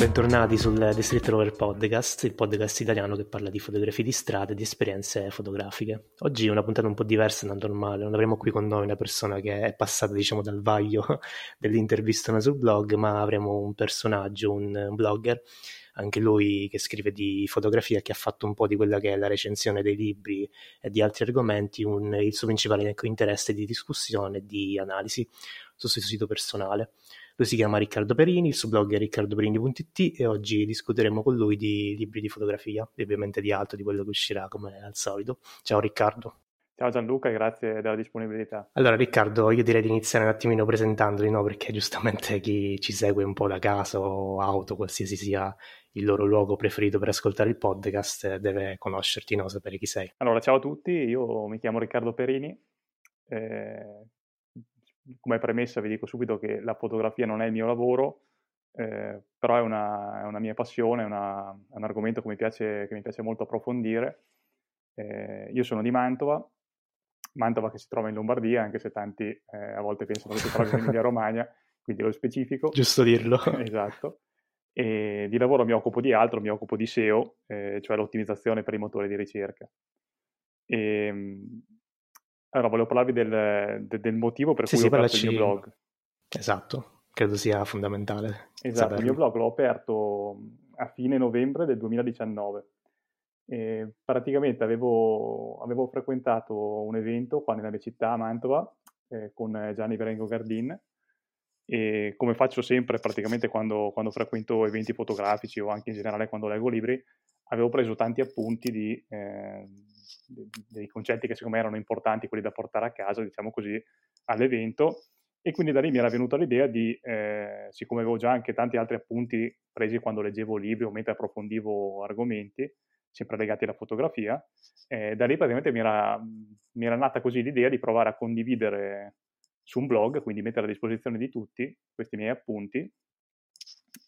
bentornati sul The Street Rover Podcast, il podcast italiano che parla di fotografie di strada e di esperienze fotografiche. Oggi è una puntata un po' diversa da normale, non avremo qui con noi una persona che è passata diciamo dal vaglio dell'intervista sul blog, ma avremo un personaggio, un blogger, anche lui che scrive di fotografia, che ha fatto un po' di quella che è la recensione dei libri e di altri argomenti, un, il suo principale ecco, interesse di discussione e di analisi sul suo sito personale. Lui si chiama Riccardo Perini, il suo blog è riccardoperini.it e oggi discuteremo con lui di libri di fotografia e ovviamente di altro, di quello che uscirà come al solito. Ciao Riccardo. Ciao Gianluca, grazie della disponibilità. Allora Riccardo, io direi di iniziare un attimino presentandoli, no? perché giustamente chi ci segue un po' da casa o auto, qualsiasi sia il loro luogo preferito per ascoltare il podcast, deve conoscerti, no? sapere chi sei. Allora, ciao a tutti, io mi chiamo Riccardo Perini, eh, come premessa vi dico subito che la fotografia non è il mio lavoro, eh, però è una, è una, mia passione, è, una, è un argomento che mi piace, che mi piace molto approfondire. Eh, io sono di Mantova, Mantova che si trova in Lombardia, anche se tanti eh, a volte pensano che si trovi in Emilia Romagna, quindi lo specifico. Giusto dirlo. esatto. E di lavoro mi occupo di altro, mi occupo di SEO, eh, cioè l'ottimizzazione per i motori di ricerca. E, ehm, allora, volevo parlarvi del, del, del motivo per sì, cui sì, ho aperto il mio blog. Esatto, credo sia fondamentale. Esatto, saperlo. il mio blog l'ho aperto a fine novembre del 2019. E praticamente avevo, avevo, frequentato un evento qua nella mia città, a Mantova, eh, con Gianni Berengo Gardin, e come faccio sempre praticamente quando, quando, frequento eventi fotografici o anche in generale quando leggo libri, avevo preso tanti appunti di, eh, dei concetti che secondo me erano importanti, quelli da portare a casa, diciamo così, all'evento. E quindi da lì mi era venuta l'idea di, eh, siccome avevo già anche tanti altri appunti presi quando leggevo libri o mentre approfondivo argomenti, sempre legati alla fotografia, eh, da lì praticamente mi era, mi era nata così l'idea di provare a condividere su un blog, quindi mettere a disposizione di tutti questi miei appunti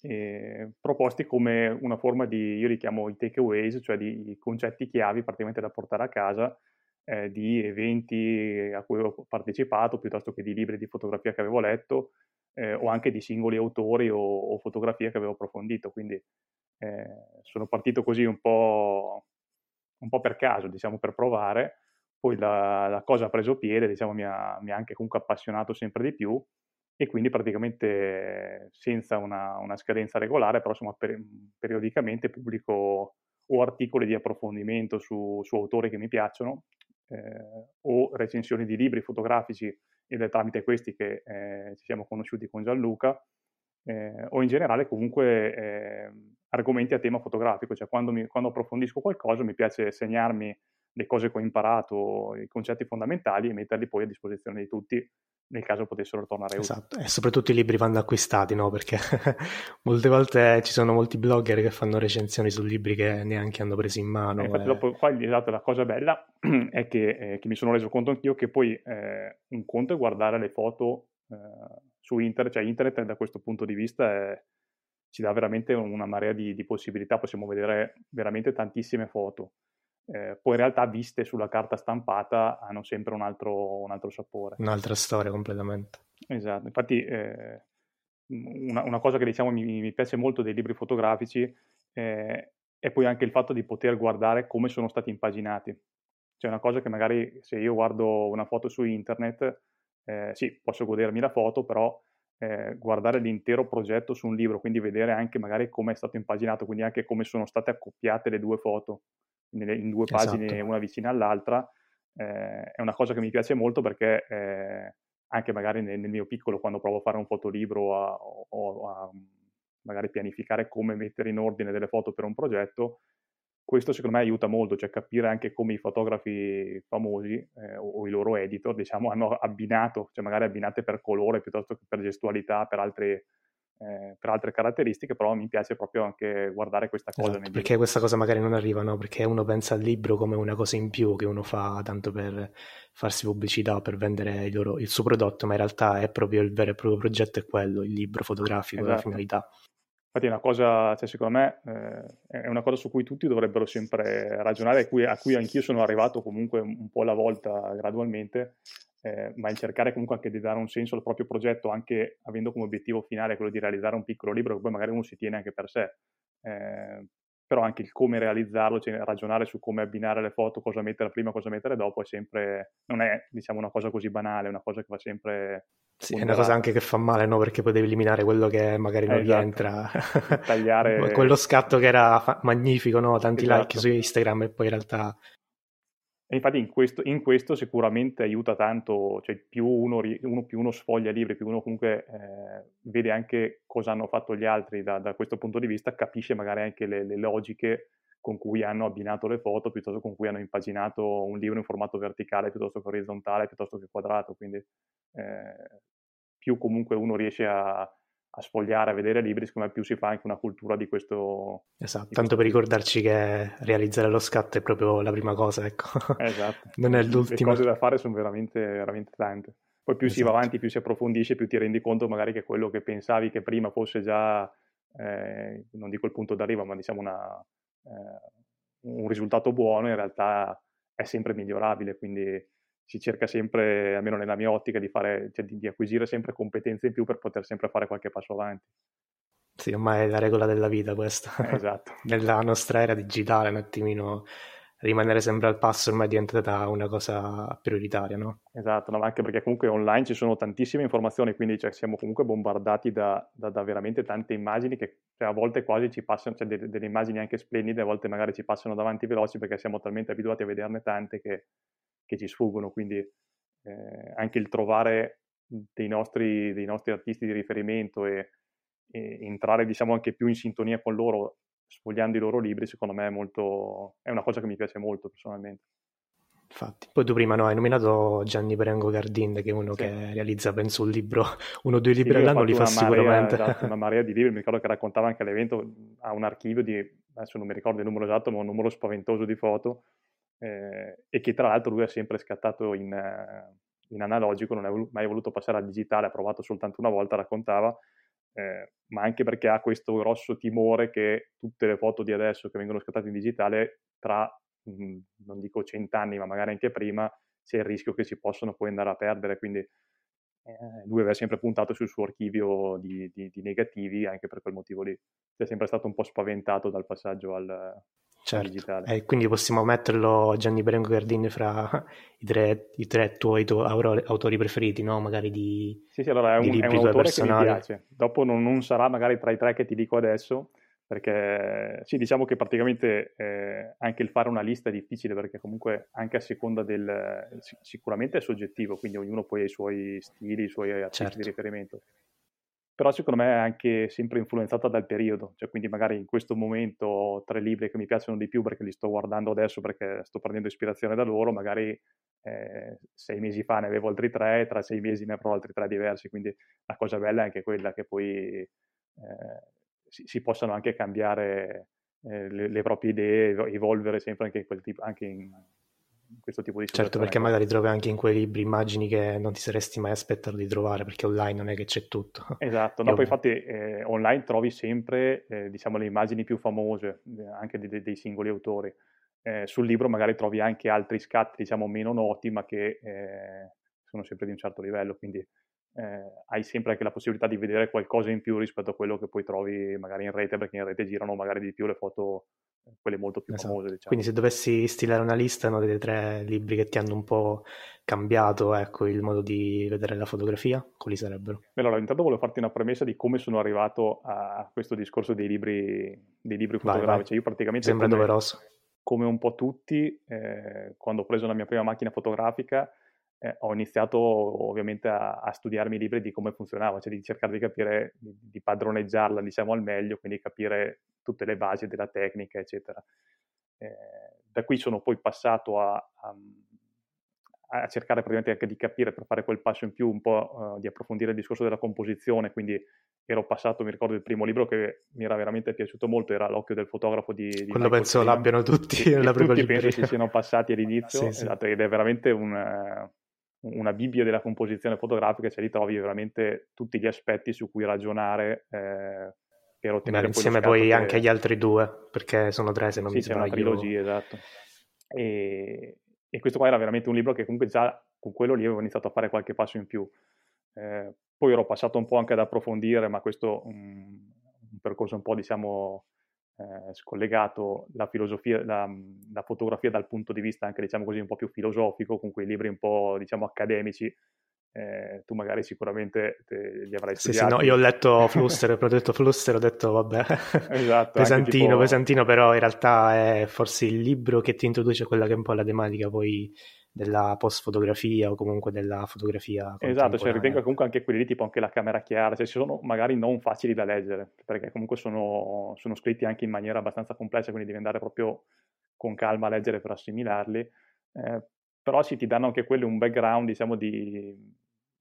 eh, proposti come una forma di, io li chiamo i takeaways, cioè di concetti chiavi praticamente da portare a casa eh, di eventi a cui ho partecipato, piuttosto che di libri di fotografia che avevo letto, eh, o anche di singoli autori o, o, fotografie che avevo approfondito. Quindi eh, sono partito così un po', un po', per caso, diciamo, per provare. Poi la, la cosa ha preso piede, diciamo, mi ha, mi ha anche comunque appassionato sempre di più e quindi praticamente senza una, una scadenza regolare, però insomma per, periodicamente pubblico o articoli di approfondimento su, su autori che mi piacciono eh, o recensioni di libri fotografici ed è tramite questi che eh, ci siamo conosciuti con Gianluca eh, o in generale comunque ehm, argomenti a tema fotografico, cioè quando, mi, quando approfondisco qualcosa mi piace segnarmi le cose che ho imparato, i concetti fondamentali e metterli poi a disposizione di tutti nel caso potessero tornare utili. Esatto, e soprattutto i libri vanno acquistati, no? Perché molte volte ci sono molti blogger che fanno recensioni su libri che neanche hanno preso in mano. Eh, infatti, e... dopo, qua, esatto, la cosa bella è che, eh, che, mi sono reso conto anch'io che poi eh, un conto è guardare le foto eh, su internet, cioè internet da questo punto di vista è, ci dà veramente una marea di, di possibilità, possiamo vedere veramente tantissime foto eh, poi in realtà viste sulla carta stampata hanno sempre un altro, un altro sapore. Un'altra storia completamente. Esatto, infatti eh, una, una, cosa che diciamo mi, mi, piace molto dei libri fotografici eh, è poi anche il fatto di poter guardare come sono stati impaginati. Cioè una cosa che magari se io guardo una foto su internet, eh, sì, posso godermi la foto, però eh, guardare l'intero progetto su un libro, quindi vedere anche magari come è stato impaginato, quindi anche come sono state accoppiate le due foto nelle, in due pagine esatto. una vicina all'altra, eh, è una cosa che mi piace molto perché eh, anche magari nel, nel, mio piccolo quando provo a fare un fotolibro a, o a magari pianificare come mettere in ordine delle foto per un progetto, questo secondo me aiuta molto, cioè capire anche come i fotografi famosi eh, o, o, i loro editor, diciamo, hanno abbinato, cioè magari abbinate per colore piuttosto che per gestualità, per altre eh, per altre caratteristiche, però mi piace proprio anche guardare questa cosa. Esatto, perché libri. questa cosa magari non arriva, no? Perché uno pensa al libro come una cosa in più che uno fa tanto per farsi pubblicità, per vendere il, loro, il suo prodotto, ma in realtà è proprio il vero e proprio progetto, è quello, il libro fotografico, esatto. la finalità. Infatti è una cosa, cioè secondo me, eh, è una cosa su cui tutti dovrebbero sempre ragionare, a cui, a cui anch'io sono arrivato comunque un po' alla volta gradualmente, eh, ma il cercare comunque anche di dare un senso al proprio progetto, anche avendo come obiettivo finale quello di realizzare un piccolo libro che poi magari uno si tiene anche per sé. Eh, però anche il come realizzarlo, cioè ragionare su come abbinare le foto, cosa mettere prima, cosa mettere dopo, è sempre, non è diciamo una cosa così banale, è una cosa che va sempre... Sì, è una cosa anche che fa male, no? Perché poi devi eliminare quello che magari non esatto. rientra. Tagliare... quello scatto che era fa- magnifico, no? Tanti esatto. like su Instagram e poi in realtà e infatti in questo, in questo, sicuramente aiuta tanto, cioè più uno, uno, più uno sfoglia libri, più uno comunque eh, vede anche cosa hanno fatto gli altri da, da, questo punto di vista, capisce magari anche le, le, logiche con cui hanno abbinato le foto, piuttosto con cui hanno impaginato un libro in formato verticale piuttosto che orizzontale, piuttosto che quadrato. Quindi eh, più comunque uno riesce a, a sfogliare, a vedere libri, secondo me più si fa anche una cultura di questo. Esatto, di tanto questo per ricordarci che realizzare lo scatto è proprio la prima cosa, ecco. Esatto. non è l'ultima. Le cose da fare sono veramente, veramente tante. Poi più esatto. si va esatto. avanti, più si approfondisce, più ti rendi conto magari che quello che pensavi che prima fosse già, eh, non dico il punto d'arrivo, ma diciamo una, eh, un risultato buono, in realtà è sempre migliorabile, quindi si cerca sempre, almeno nella mia ottica, di, fare, cioè di, di, acquisire sempre competenze in più per poter sempre fare qualche passo avanti. Sì, ormai è la regola della vita questa. Esatto. nella nostra era digitale un attimino rimanere sempre al passo ormai è diventata una cosa prioritaria, no? Esatto, no, anche perché comunque online ci sono tantissime informazioni, quindi cioè, siamo comunque bombardati da, da, da, veramente tante immagini che cioè, a volte quasi ci passano, cioè delle, delle, immagini anche splendide, a volte magari ci passano davanti veloci perché siamo talmente abituati a vederne tante che che ci sfuggono, quindi eh, anche il trovare dei nostri, dei nostri, artisti di riferimento e, e, entrare diciamo anche più in sintonia con loro sfogliando i loro libri, secondo me è, molto, è una cosa che mi piace molto personalmente. Infatti, poi tu prima no, hai nominato Gianni Perengo Gardin, che è uno sì. che realizza, penso, un libro, uno o due libri sì, all'anno li fa marea, sicuramente. Esatto, una marea di libri, mi ricordo che raccontava anche all'evento, ha un archivio di, adesso non mi ricordo il numero esatto, ma un numero spaventoso di foto, eh, e che tra l'altro lui ha sempre scattato in, in analogico, non ha mai voluto passare al digitale, ha provato soltanto una volta, raccontava, eh, ma anche perché ha questo grosso timore che tutte le foto di adesso che vengono scattate in digitale, tra, mh, mm, non dico cent'anni, ma magari anche prima, c'è il rischio che si possano poi andare a perdere, quindi eh, lui aveva sempre puntato sul suo archivio di, di, di negativi anche per quel motivo lì. È sempre stato un po' spaventato dal passaggio al, certo. digitale. E quindi possiamo metterlo Gianni Berengo Gardini fra i tre, i tre tuoi tu, autori preferiti, no? Magari di Sì, sì, allora è un, è un autore personali. che mi piace. Dopo non, non, sarà magari tra i tre che ti dico adesso, perché sì, diciamo che praticamente eh, anche il fare una lista è difficile, perché comunque anche a seconda del... sicuramente è soggettivo, quindi ognuno poi ha i suoi stili, i suoi artisti certo. di riferimento però secondo me è anche sempre influenzata dal periodo, cioè quindi magari in questo momento ho tre libri che mi piacciono di più perché li sto guardando adesso perché sto prendendo ispirazione da loro, magari eh, sei mesi fa ne avevo altri tre, tra sei mesi ne avrò altri tre diversi, quindi la cosa bella è anche quella che poi eh, si, si, possano anche cambiare eh, le, le, proprie idee, evolvere sempre anche in quel tipo, anche in, questo tipo di situazione. Certo, perché magari trovi anche in quei libri immagini che non ti saresti mai aspettato di trovare, perché online non è che c'è tutto. Esatto, no, poi infatti eh, online trovi sempre eh, diciamo, le immagini più famose, eh, anche dei, dei singoli autori. Eh, sul libro magari trovi anche altri scatti, diciamo, meno noti, ma che eh, sono sempre di un certo livello, quindi eh, hai sempre anche la possibilità di vedere qualcosa in più rispetto a quello che poi trovi magari in rete, perché in rete girano magari di più le foto quelle molto più esatto. famose. Diciamo. Quindi se dovessi stilare una lista no, dei tre libri che ti hanno un po' cambiato ecco, il modo di vedere la fotografia, quali sarebbero? Allora, intanto volevo farti una premessa di come sono arrivato a questo discorso dei libri, dei libri fotografici. Vai, vai. Io praticamente Sembra come, doveroso. Come un po' tutti, eh, quando ho preso la mia prima macchina fotografica, eh, ho iniziato ovviamente a, a, studiarmi i libri di come funzionava, cioè di cercare di capire, di, di padroneggiarla diciamo al meglio, quindi capire tutte le basi della tecnica, eccetera. Eh, da qui sono poi passato a, a, a, cercare praticamente anche di capire, per fare quel passo in più, un po' uh, di approfondire il discorso della composizione, quindi ero passato, mi ricordo il primo libro che mi era veramente piaciuto molto, era L'occhio del fotografo di, di Quello penso Freeman. l'abbiano tutti nella prima tutti penso si siano passati all'inizio, sì, esatto, sì. ed è veramente un, una Bibbia della composizione fotografica, cioè lì trovi veramente tutti gli aspetti su cui ragionare eh, per ottenere Beh, insieme poi che... anche agli altri due, perché sono tre se non sì, mi sbaglio. Sì, una trilogia, esatto. E, e, questo qua era veramente un libro che comunque già con quello lì avevo iniziato a fare qualche passo in più. Eh, poi ero passato un po' anche ad approfondire, ma questo um, un percorso un po' diciamo eh, scollegato, la filosofia, la, la, fotografia dal punto di vista anche diciamo così un po' più filosofico, con quei libri un po' diciamo accademici eh, tu magari sicuramente te, li avrai studiati. Sì, sì, no, io ho letto Fluster, ho detto Fluster, ho detto vabbè, esatto, pesantino, tipo... pesantino, però in realtà è forse il libro che ti introduce quella che è un po' la tematica poi della post-fotografia o comunque della fotografia Esatto, cioè ritengo comunque anche quelli lì, tipo anche la camera chiara, cioè sono magari non facili da leggere, perché comunque sono, sono scritti anche in maniera abbastanza complessa, quindi devi andare proprio con calma a leggere per assimilarli, eh, però sì, ti danno anche quelli un background, diciamo, di,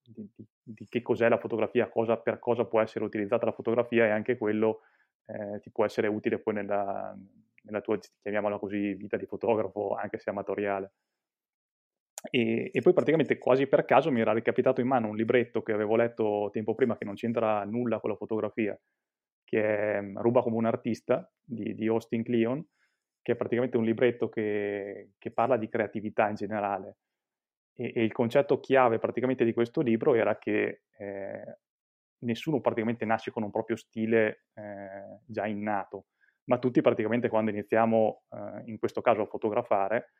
di, di, di, che cos'è la fotografia, cosa, per cosa può essere utilizzata la fotografia e anche quello eh, ti può essere utile poi nella, nella, tua, chiamiamola così, vita di fotografo, anche se amatoriale. E, e, poi praticamente quasi per caso mi era ricapitato in mano un libretto che avevo letto tempo prima che non c'entra nulla con la fotografia, che è mm, Ruba come un artista di, di Austin Kleon, che è praticamente un libretto che, che parla di creatività in generale. E, e, il concetto chiave praticamente di questo libro era che eh, nessuno praticamente nasce con un proprio stile eh, già innato, ma tutti praticamente quando iniziamo, eh, in questo caso a fotografare,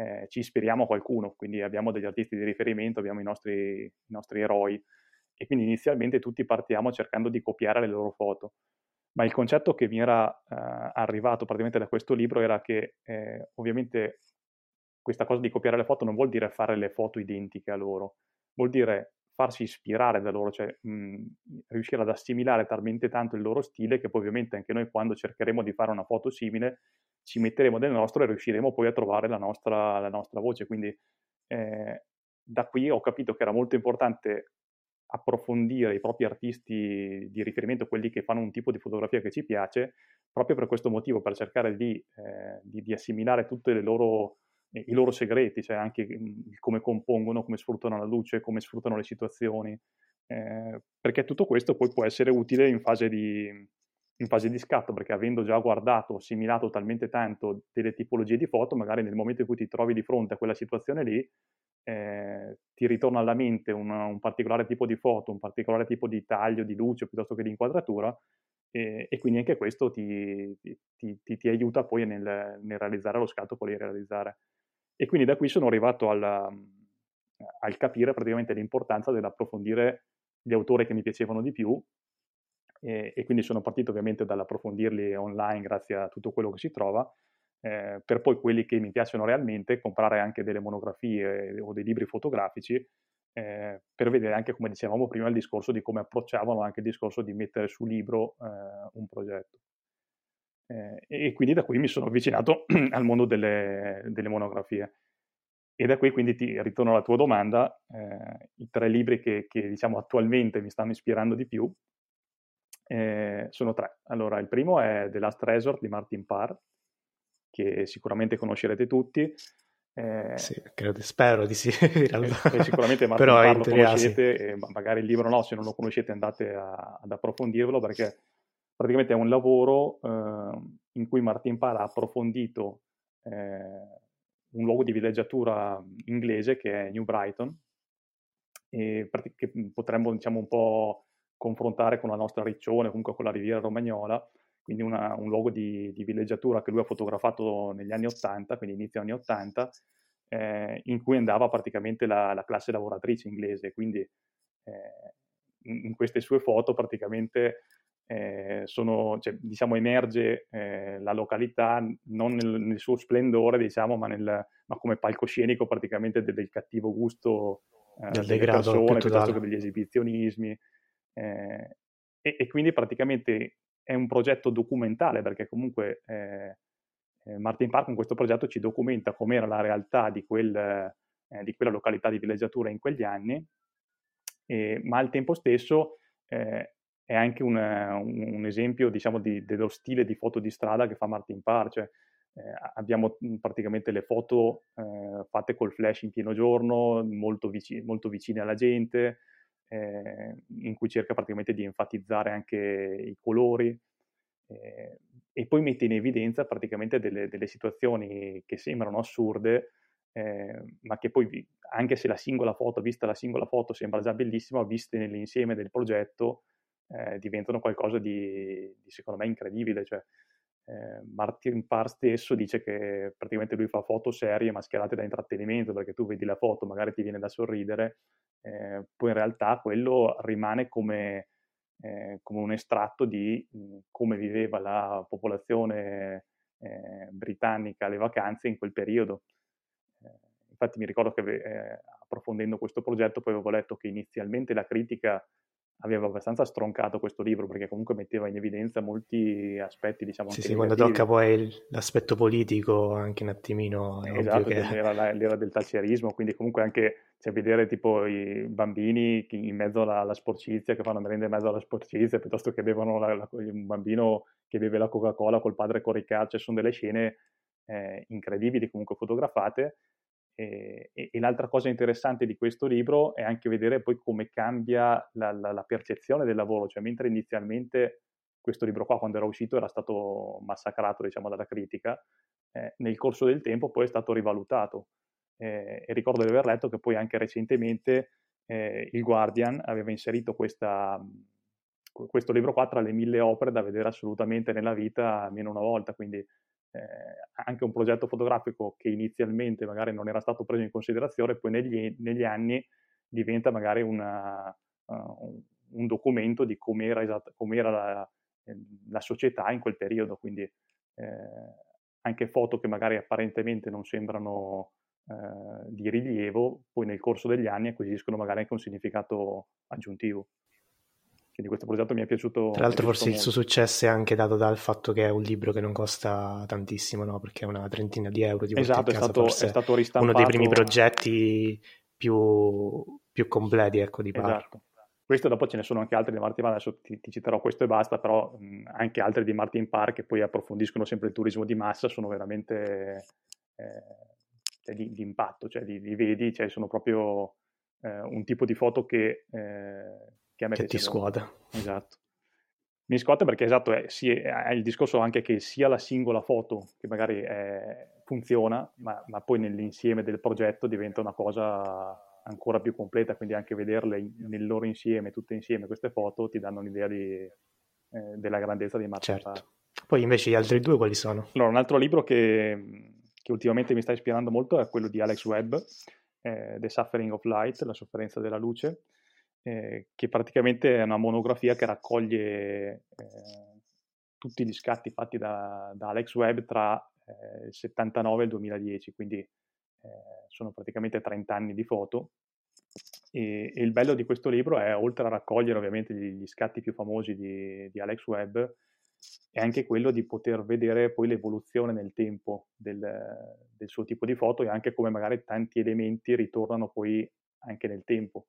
eh, ci ispiriamo a qualcuno, quindi abbiamo degli artisti di riferimento, abbiamo i nostri, i nostri eroi e quindi inizialmente tutti partiamo cercando di copiare le loro foto. Ma il concetto che mi era uh, arrivato praticamente da questo libro era che eh, ovviamente questa cosa di copiare le foto non vuol dire fare le foto identiche a loro, vuol dire farsi ispirare da loro, cioè mh, riuscire ad assimilare talmente tanto il loro stile che poi ovviamente anche noi quando cercheremo di fare una foto simile ci metteremo del nostro e riusciremo poi a trovare la nostra, la nostra voce. Quindi eh, da qui ho capito che era molto importante approfondire i propri artisti di riferimento, quelli che fanno un tipo di fotografia che ci piace, proprio per questo motivo, per cercare di, eh, di, di assimilare tutte le loro i loro segreti, cioè anche mhmm, come compongono, come sfruttano la luce, come sfruttano le situazioni, eh, perché tutto questo poi può essere utile in fase, di, in fase di scatto, perché avendo già guardato, assimilato talmente tanto delle tipologie di foto, magari nel momento in cui ti trovi di fronte a quella situazione lì, eh, ti ritorna alla mente una, un particolare tipo di foto, un particolare tipo di taglio, di luce piuttosto che di inquadratura, e, e quindi anche questo ti, ti, ti, ti aiuta poi nel, nel, realizzare lo scatto che vuoi realizzare. E quindi da qui sono arrivato alla, al capire praticamente l'importanza dell'approfondire gli autori che mi piacevano di più e, e, quindi sono partito ovviamente dall'approfondirli online grazie a tutto quello che si trova, eh, per poi quelli che mi piacciono realmente comprare anche delle monografie o dei libri fotografici eh, per vedere anche, come dicevamo prima, il discorso di come approcciavano anche il discorso di mettere su libro eh, un progetto. Eh, e quindi da qui mi sono avvicinato al mondo delle, delle, monografie. E da qui quindi ti ritorno alla tua domanda, eh, i tre libri che, che, diciamo attualmente mi stanno ispirando di più eh, sono tre. Allora, il primo è The Last Resort di Martin Parr, che sicuramente conoscerete tutti. Eh, sì, credo, spero di sì. Eh, sicuramente Martin Però Parr lo conoscete, sì. magari il libro no, se non lo conoscete andate a, ad approfondirlo perché praticamente è un lavoro eh, in cui Martin Parr ha approfondito eh, un luogo di villeggiatura inglese che è New Brighton, e che potremmo diciamo un po' confrontare con la nostra Riccione, comunque con la riviera romagnola, quindi una, un luogo di, di, villeggiatura che lui ha fotografato negli anni 80, quindi inizio anni 80, eh, in cui andava praticamente la, la classe lavoratrice inglese, quindi eh, in, queste sue foto praticamente eh, sono, cioè, diciamo, emerge eh, la località non nel, nel, suo splendore, diciamo, ma, nel, ma come palcoscenico praticamente del, del cattivo gusto eh, del delle persone, piuttosto che degli esibizionismi. Eh, e, e, quindi praticamente è un progetto documentale, perché comunque eh, Martin Park con questo progetto ci documenta com'era la realtà di, quel, di quella località di villeggiatura in quegli anni, ma al tempo stesso è anche un, un esempio diciamo, di, dello stile di foto di strada che fa Martin Parr, cioè, eh, abbiamo mhmm, praticamente le foto eh, fatte col flash in pieno giorno, molto, vicine, molto vicine alla gente, eh, in cui cerca praticamente di enfatizzare anche i colori eh, e poi mette in evidenza praticamente delle, delle situazioni che sembrano assurde, eh, ma che poi, anche se la singola foto, vista la singola foto, sembra già bellissima, viste nell'insieme del progetto, eh, diventano qualcosa di, di, secondo me, incredibile. Cioè, eh, Martin Parr stesso dice che praticamente lui fa foto serie mascherate da intrattenimento, perché tu vedi la foto, magari ti viene da sorridere, eh, poi in realtà quello rimane come, eh, come un estratto di mhmm, come viveva la popolazione eh, britannica alle vacanze in quel periodo. Eh, infatti mi ricordo che approfondendo questo progetto poi avevo letto che inizialmente la critica aveva abbastanza stroncato questo libro perché comunque metteva in evidenza molti aspetti, diciamo, sì, sì, quando tocca poi l'aspetto politico anche un attimino esatto, che... era l'era del tacerismo, quindi comunque anche cioè, vedere tipo i bambini in mezzo alla, alla, sporcizia, che fanno merenda in mezzo alla sporcizia, piuttosto che bevono la, la, un bambino che beve la Coca-Cola col padre corricaccia, cioè sono delle scene eh, incredibili comunque fotografate e, e, e, l'altra cosa interessante di questo libro è anche vedere poi come cambia la, la, la, percezione del lavoro, cioè mentre inizialmente questo libro qua quando era uscito era stato massacrato diciamo dalla critica, eh, nel corso del tempo poi è stato rivalutato. Eh, e ricordo di aver letto che poi anche recentemente eh, il Guardian aveva inserito questa, questo libro qua tra le mille opere da vedere assolutamente nella vita almeno una volta, quindi eh, anche un progetto fotografico che inizialmente magari non era stato preso in considerazione, poi negli, negli anni diventa magari una, uh, un documento di com'era, esatt- com'era la, la, società in quel periodo, quindi eh, anche foto che magari apparentemente non sembrano eh, di rilievo, poi nel corso degli anni acquisiscono magari anche un significato aggiuntivo. Quindi questo progetto mi è piaciuto. Tra l'altro, forse molto. il suo successo è anche dato dal fatto che è un libro che non costa tantissimo, no? Perché è una trentina di euro. Di esatto, è stato, è stato ristampato. Uno dei primi progetti più, più completi, ecco, di Parr. Esatto. Questo dopo ce ne sono anche altri di Martin Parr, adesso ti, ti citerò questo e basta, però mh, anche altri di Martin Parr che poi approfondiscono sempre il turismo di massa sono veramente eh, cioè di, di, impatto, cioè li, li vedi, cioè sono proprio eh, un tipo di foto che, eh, che a me che ti scuote. Esatto. Mi scuote perché esatto, è, sì, è, il discorso anche che sia la singola foto che magari è, funziona, ma, ma, poi nell'insieme del progetto diventa una cosa ancora più completa, quindi anche vederle in, nel loro insieme, tutte insieme queste foto, ti danno un'idea di, eh, della grandezza di Martin certo. Poi invece gli altri due quali sono? Allora, un altro libro che, che ultimamente mi sta ispirando molto è quello di Alex Webb, eh, The Suffering of Light, la sofferenza della luce, eh, che praticamente è una monografia che raccoglie eh, tutti gli scatti fatti da, da Alex Webb tra eh, il 79 e il 2010, quindi eh, sono praticamente 30 anni di foto. E, e, il bello di questo libro è, oltre a raccogliere ovviamente gli, gli scatti più famosi di, di, Alex Webb, è anche quello di poter vedere poi l'evoluzione nel tempo del, del suo tipo di foto e anche come magari tanti elementi ritornano poi anche nel tempo.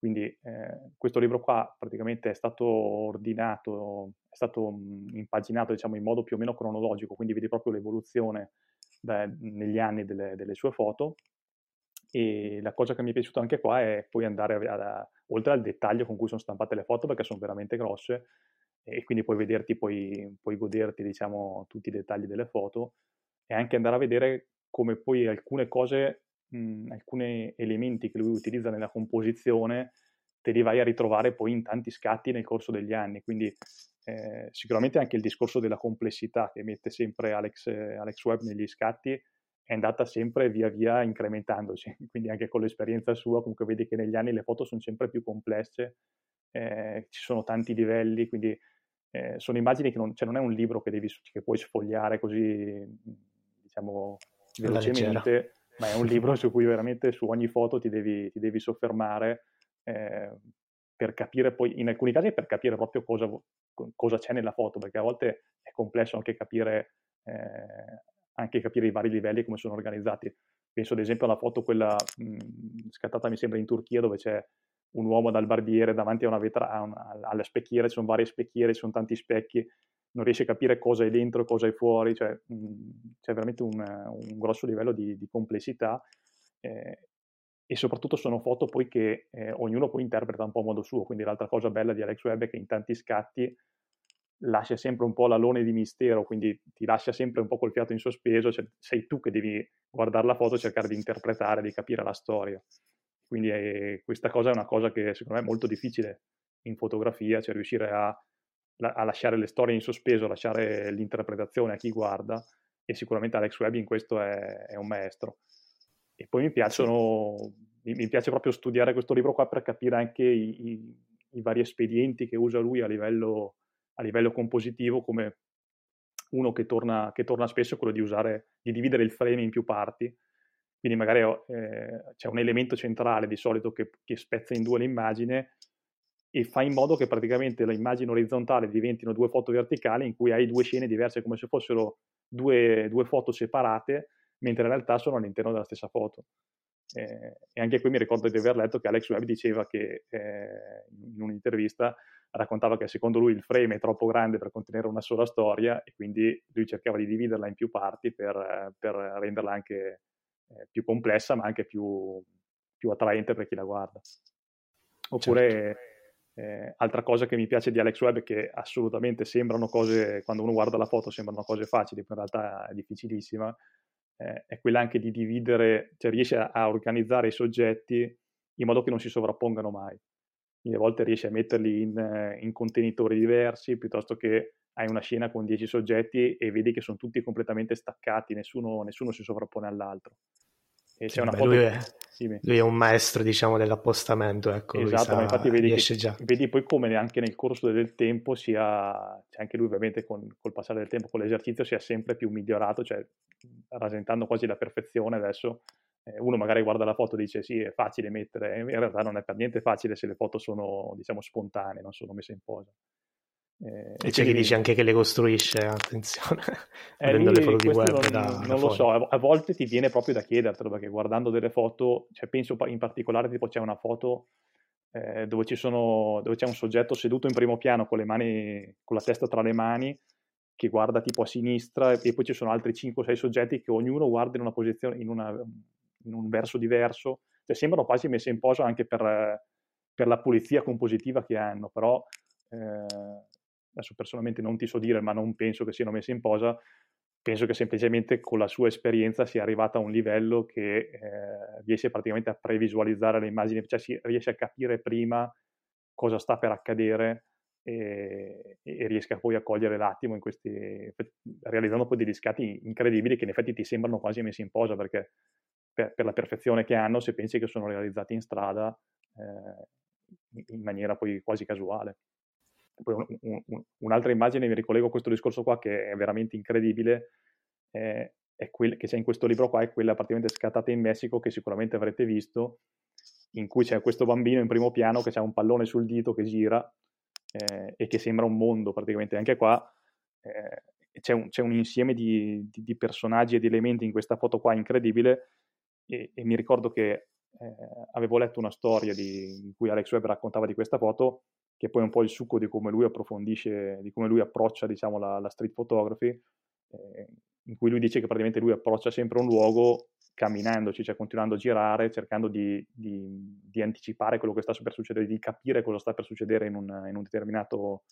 Quindi eh, questo libro qua praticamente è stato ordinato, è stato mh, impaginato diciamo, in modo più o meno cronologico, quindi vedi proprio l'evoluzione da, negli anni delle, delle, sue foto. E la cosa che mi è piaciuta anche qua è poi andare a, a, oltre al dettaglio con cui sono stampate le foto, perché sono veramente grosse, e quindi puoi vederti, puoi, puoi goderti diciamo, tutti i dettagli delle foto, e anche andare a vedere come poi alcune cose mh, alcuni elementi che lui utilizza nella composizione te li vai a ritrovare poi in tanti scatti nel corso degli anni. Quindi eh, sicuramente anche il discorso della complessità che mette sempre Alex, Alex Webb negli scatti è andata sempre via via incrementandosi. Quindi anche con l'esperienza sua comunque vedi che negli anni le foto sono sempre più complesse, eh, ci sono tanti livelli, quindi eh, sono immagini che non, cioè non, è un libro che, devi, che puoi sfogliare così, diciamo, velocemente ma è un libro su cui veramente su ogni foto ti devi, ti devi soffermare eh, per capire poi, in alcuni casi per capire proprio cosa, cosa, c'è nella foto, perché a volte è complesso anche capire, eh, anche capire i vari livelli e come sono organizzati. Penso ad esempio alla foto quella mh, scattata mi sembra in Turchia dove c'è un uomo dal barbiere davanti a una vetrina, alla specchiera, ci sono varie specchiere, ci sono tanti specchi non riesci a capire cosa è dentro cosa è fuori, cioè mh, c'è veramente un, un, grosso livello di, di complessità eh, e soprattutto sono foto poi che eh, ognuno poi interpreta un po' a modo suo, quindi l'altra cosa bella di Alex Webb è che in tanti scatti lascia sempre un po' l'alone di mistero, quindi ti lascia sempre un po' col fiato in sospeso, cioè sei tu che devi guardare la foto e cercare di interpretare, di capire la storia. Quindi è, questa cosa è una cosa che secondo me è molto difficile in fotografia, cioè riuscire a, a lasciare le storie in sospeso, lasciare l'interpretazione a chi guarda e sicuramente Alex Webb in questo è, è un maestro. E poi mi piacciono, mi, mi, piace proprio studiare questo libro qua per capire anche i, i, i vari espedienti che usa lui a livello, a livello compositivo, come uno che torna, che torna spesso è quello di usare, di dividere il frame in più parti. Quindi magari eh, c'è un elemento centrale di solito che, che spezza in due l'immagine e fa in modo che praticamente le immagini orizzontali diventino due foto verticali in cui hai due scene diverse come se fossero due, due foto separate, mentre in realtà sono all'interno della stessa foto. Eh, e anche qui mi ricordo di aver letto che Alex Webb diceva che eh, in un'intervista raccontava che secondo lui il frame è troppo grande per contenere una sola storia e quindi lui cercava di dividerla in più parti per, per renderla anche eh, più complessa ma anche più, più, attraente per chi la guarda. Oppure certo. Eh, altra cosa che mi piace di Alex Webb è che assolutamente sembrano cose, quando uno guarda la foto sembrano cose facili, poi in realtà è difficilissima, eh, è quella anche di dividere, cioè riesce a, a, organizzare i soggetti in modo che non si sovrappongano mai. Quindi a volte riesce a metterli in, in contenitori diversi piuttosto che hai una scena con 10 soggetti e vedi che sono tutti completamente staccati, nessuno, nessuno si sovrappone all'altro. E c'è una Beh, lui, è, lui, è, un maestro, diciamo, dell'appostamento. Ecco, esatto, ma infatti vedi, che, vedi, poi come anche nel corso del tempo sia, cioè anche lui ovviamente con, col passare del tempo, con l'esercizio, sia sempre più migliorato, cioè rasentando quasi la perfezione adesso. Eh, uno magari guarda la foto e dice sì, è facile mettere, in realtà non è per niente facile se le foto sono, diciamo, spontanee, non sono messe in posa. Eh, e c'è chi dice anche che le costruisce, attenzione, eh, lì, le foto di web non, da, non da lo so, a volte ti viene proprio da chiedertelo, perché guardando delle foto, cioè penso in particolare tipo c'è una foto eh, dove, sono, dove, c'è un soggetto seduto in primo piano con le mani, con la testa tra le mani, che guarda tipo a sinistra e poi ci sono altri 5 o 6 soggetti che ognuno guarda in una posizione, in, una, in un verso diverso, cioè sembrano quasi messe in posa anche per, per la pulizia compositiva che hanno, però... Eh, adesso personalmente non ti so dire, ma non penso che siano messe in posa, penso che semplicemente con la sua esperienza sia arrivata a un livello che eh, riesce praticamente a previsualizzare le immagini, cioè si riesce a capire prima cosa sta per accadere e, e riesca poi a cogliere l'attimo in questi, realizzando poi degli scatti incredibili che in effetti ti sembrano quasi messi in posa perché per, per la perfezione che hanno, se pensi che sono realizzati in strada eh, in maniera poi quasi casuale. Poi un, un, un'altra immagine, mi ricollego a questo discorso qua che è veramente incredibile, eh, è quella che c'è in questo libro qua, è quella praticamente scattata in Messico che sicuramente avrete visto, in cui c'è questo bambino in primo piano che ha un pallone sul dito che gira eh, e che sembra un mondo praticamente. Anche qua eh, c'è, un, c'è, un, insieme di, di, di, personaggi e di elementi in questa foto qua incredibile e, e mi ricordo che eh, avevo letto una storia di, in cui Alex Webb raccontava di questa foto che poi è un po' il succo di come lui approfondisce, di come lui approccia diciamo, la, la street photography, eh, in cui lui dice che praticamente lui approccia sempre un luogo camminandoci, cioè continuando a girare, cercando di, di, di, anticipare quello che sta per succedere, di capire cosa sta per succedere in un, in un determinato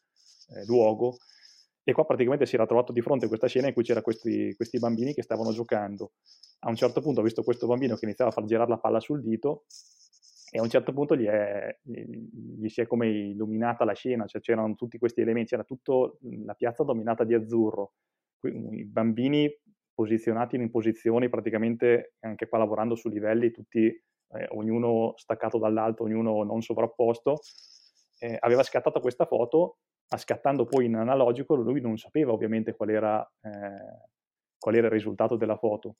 eh, luogo. E qua praticamente si era trovato di fronte a questa scena in cui c'erano questi, questi bambini che stavano giocando. A un certo punto ha visto questo bambino che iniziava a far girare la palla sul dito e a un certo punto gli, è, gli, si è come illuminata la scena, cioè c'erano tutti questi elementi, c'era tutta la piazza dominata di azzurro, i bambini posizionati in posizioni praticamente anche qua lavorando su livelli, tutti, eh, ognuno staccato dall'altro, ognuno non sovrapposto, eh, aveva scattato questa foto, ma scattando poi in analogico lui non sapeva ovviamente qual era, eh, qual era il risultato della foto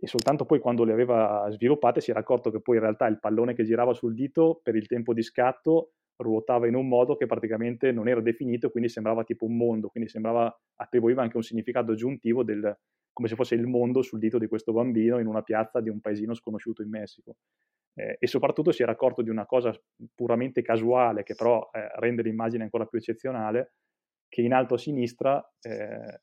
e soltanto poi quando le aveva sviluppate si era accorto che poi in realtà il pallone che girava sul dito per il tempo di scatto ruotava in un modo che praticamente non era definito, quindi sembrava tipo un mondo, quindi sembrava, attribuiva anche un significato aggiuntivo del, come se fosse il mondo sul dito di questo bambino in una piazza di un paesino sconosciuto in Messico. Eh, e soprattutto si era accorto di una cosa puramente casuale, che però eh, rende l'immagine ancora più eccezionale, che in alto a sinistra eh,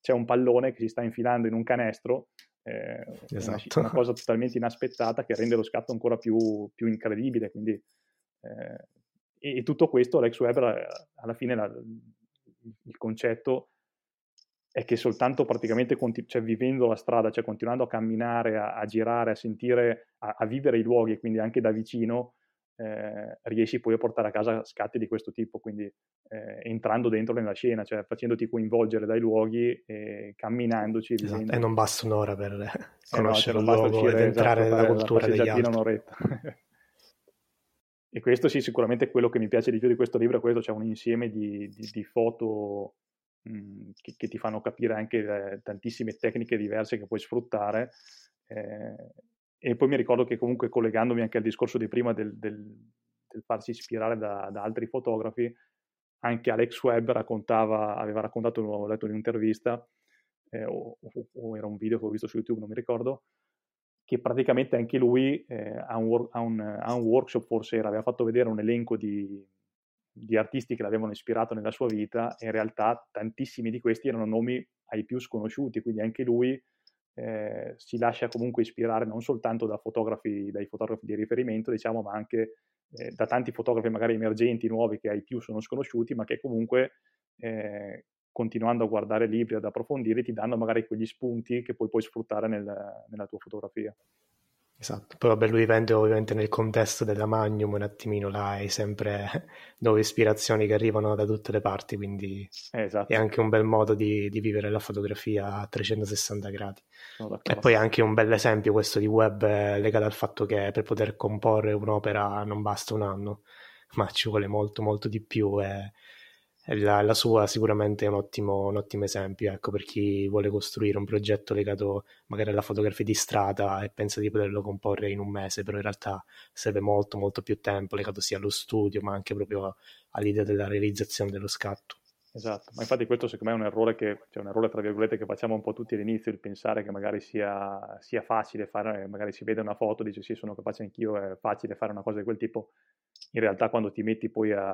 c'è un pallone che si sta infilando in un canestro eh, esatto. una, una, cosa totalmente inaspettata che rende lo scatto ancora più, più incredibile. Quindi, eh, e, e, tutto questo Alex Weber alla fine la, il concetto è che soltanto praticamente continu- cioè, vivendo la strada, cioè continuando a camminare, a, a girare, a sentire, a, a, vivere i luoghi, quindi anche da vicino, eh, riesci poi a portare a casa scatti di questo tipo, quindi eh, entrando dentro nella scena, cioè facendoti coinvolgere dai luoghi e camminandoci. Esatto. E non basta un'ora per conoscere eh no, cioè il luogo ed entrare esatto, nella cultura degli altri. Un'oretta. e questo sì, sicuramente quello che mi piace di più di questo libro è questo, c'è un insieme di, di, di foto mh, che, che, ti fanno capire anche eh, tantissime tecniche diverse che puoi sfruttare. Eh, e poi mi ricordo che comunque collegandomi anche al discorso di prima del, del, del farsi ispirare da, da, altri fotografi, anche Alex Webb raccontava, aveva raccontato, ho letto in un'intervista, eh, o, o, era un video che ho visto su YouTube, non mi ricordo, che praticamente anche lui eh, ha, un, ha, un, ha, un, workshop, forse era, aveva fatto vedere un elenco di, di artisti che l'avevano ispirato nella sua vita e in realtà tantissimi di questi erano nomi ai più sconosciuti, quindi anche lui eh, si lascia comunque ispirare non soltanto da fotografi, dai fotografi di riferimento, diciamo, ma anche eh, da tanti fotografi magari emergenti, nuovi, che ai più sono sconosciuti, ma che comunque eh, continuando a guardare libri, ad approfondire, ti danno magari quegli spunti che poi puoi sfruttare nel, nella tua fotografia. Esatto, poi vabbè, lui vende ovviamente nel contesto della Magnum un attimino là, hai sempre nuove ispirazioni che arrivano da tutte le parti, quindi esatto. è anche un bel modo di, di, vivere la fotografia a 360 gradi. E poi anche un bel esempio questo di web legato al fatto che per poter comporre un'opera non basta un anno, ma ci vuole molto molto di più e la, la, sua sicuramente è un ottimo, un ottimo, esempio ecco, per chi vuole costruire un progetto legato magari alla fotografia di strada e pensa di poterlo comporre in un mese, però in realtà serve molto molto più tempo legato sia allo studio ma anche proprio all'idea della realizzazione dello scatto. Esatto, ma infatti questo secondo me è un errore che, cioè un errore tra virgolette che facciamo un po' tutti all'inizio, il pensare che magari sia, sia facile fare, magari si vede una foto, dice sì sono capace anch'io, è facile fare una cosa di quel tipo, in realtà quando ti metti poi a,